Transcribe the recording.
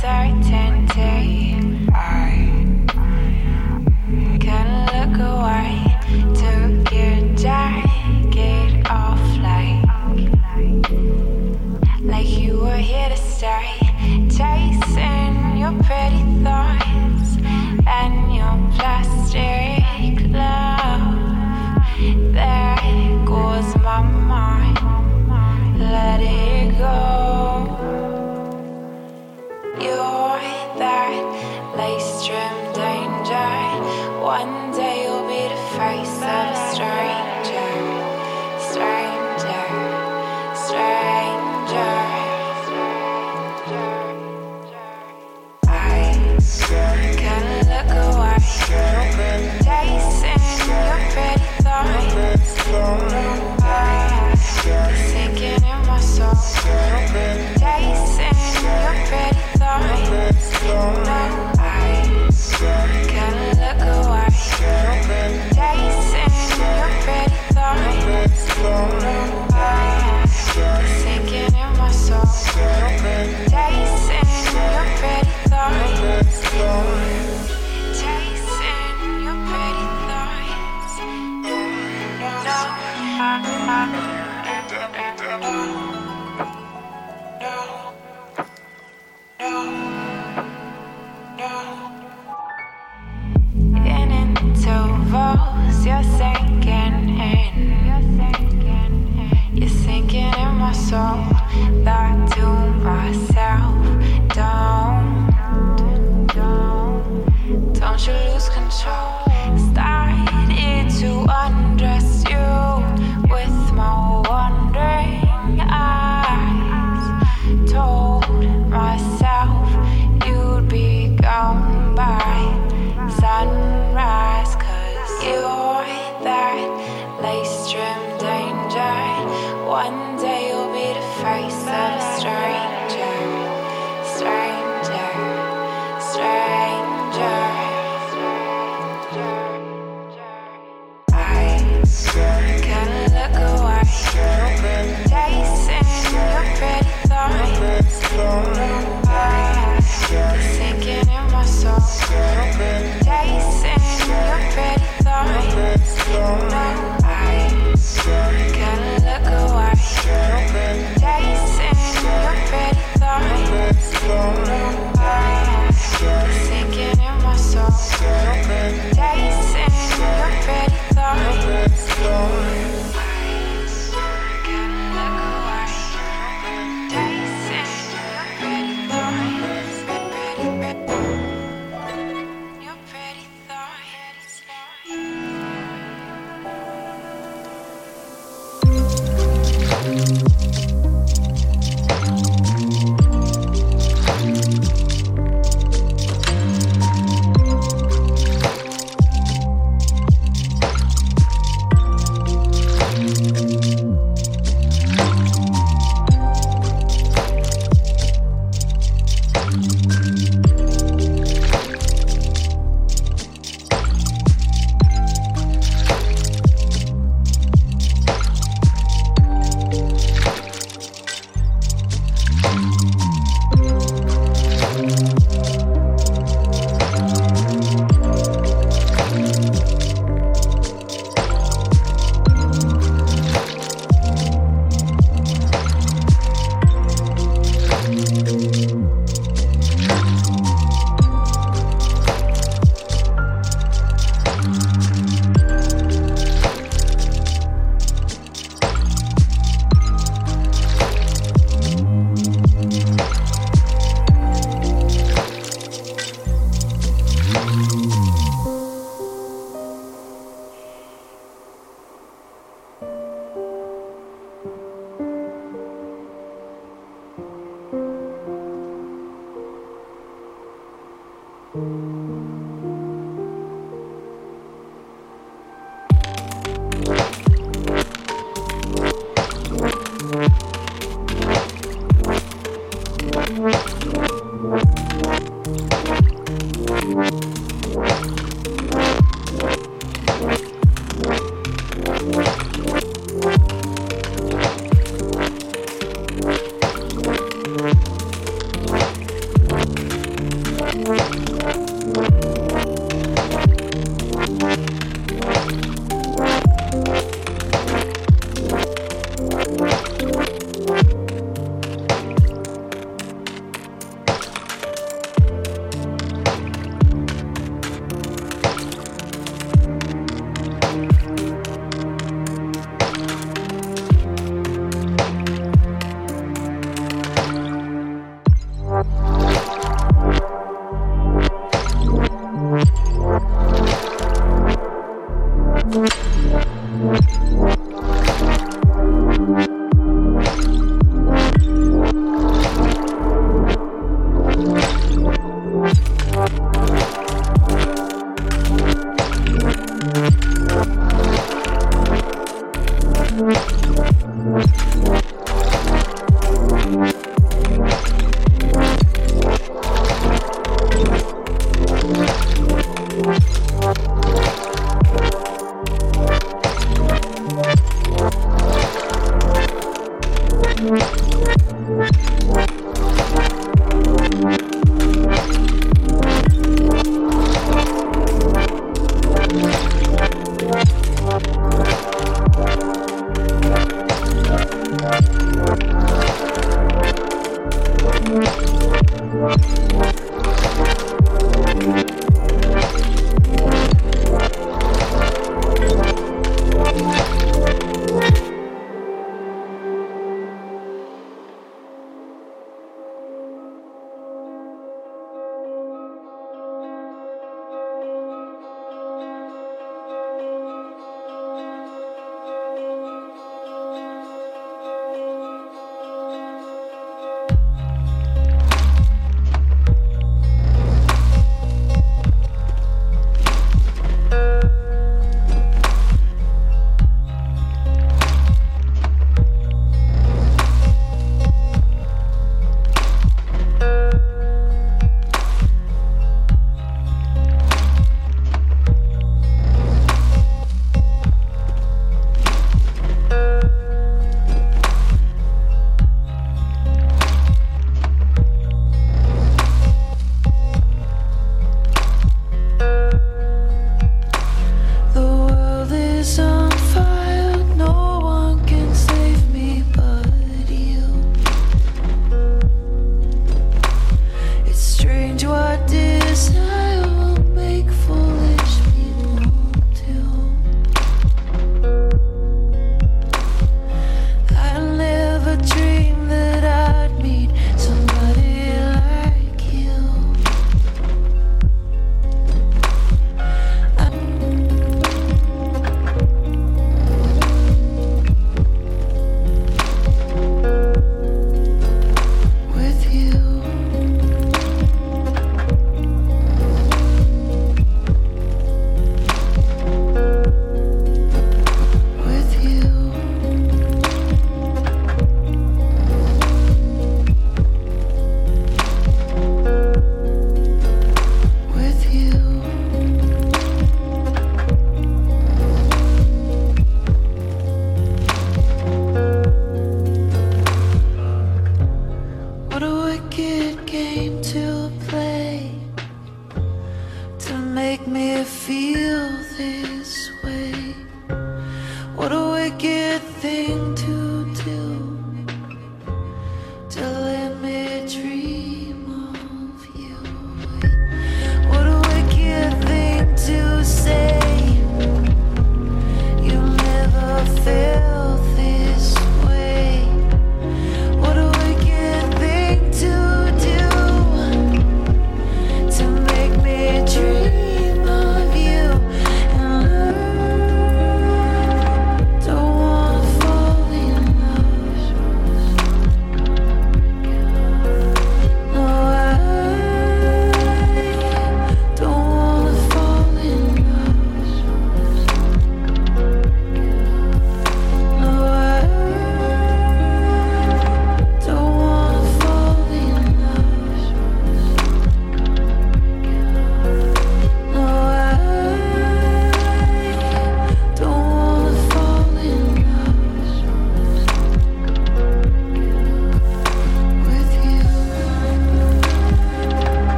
certainty. I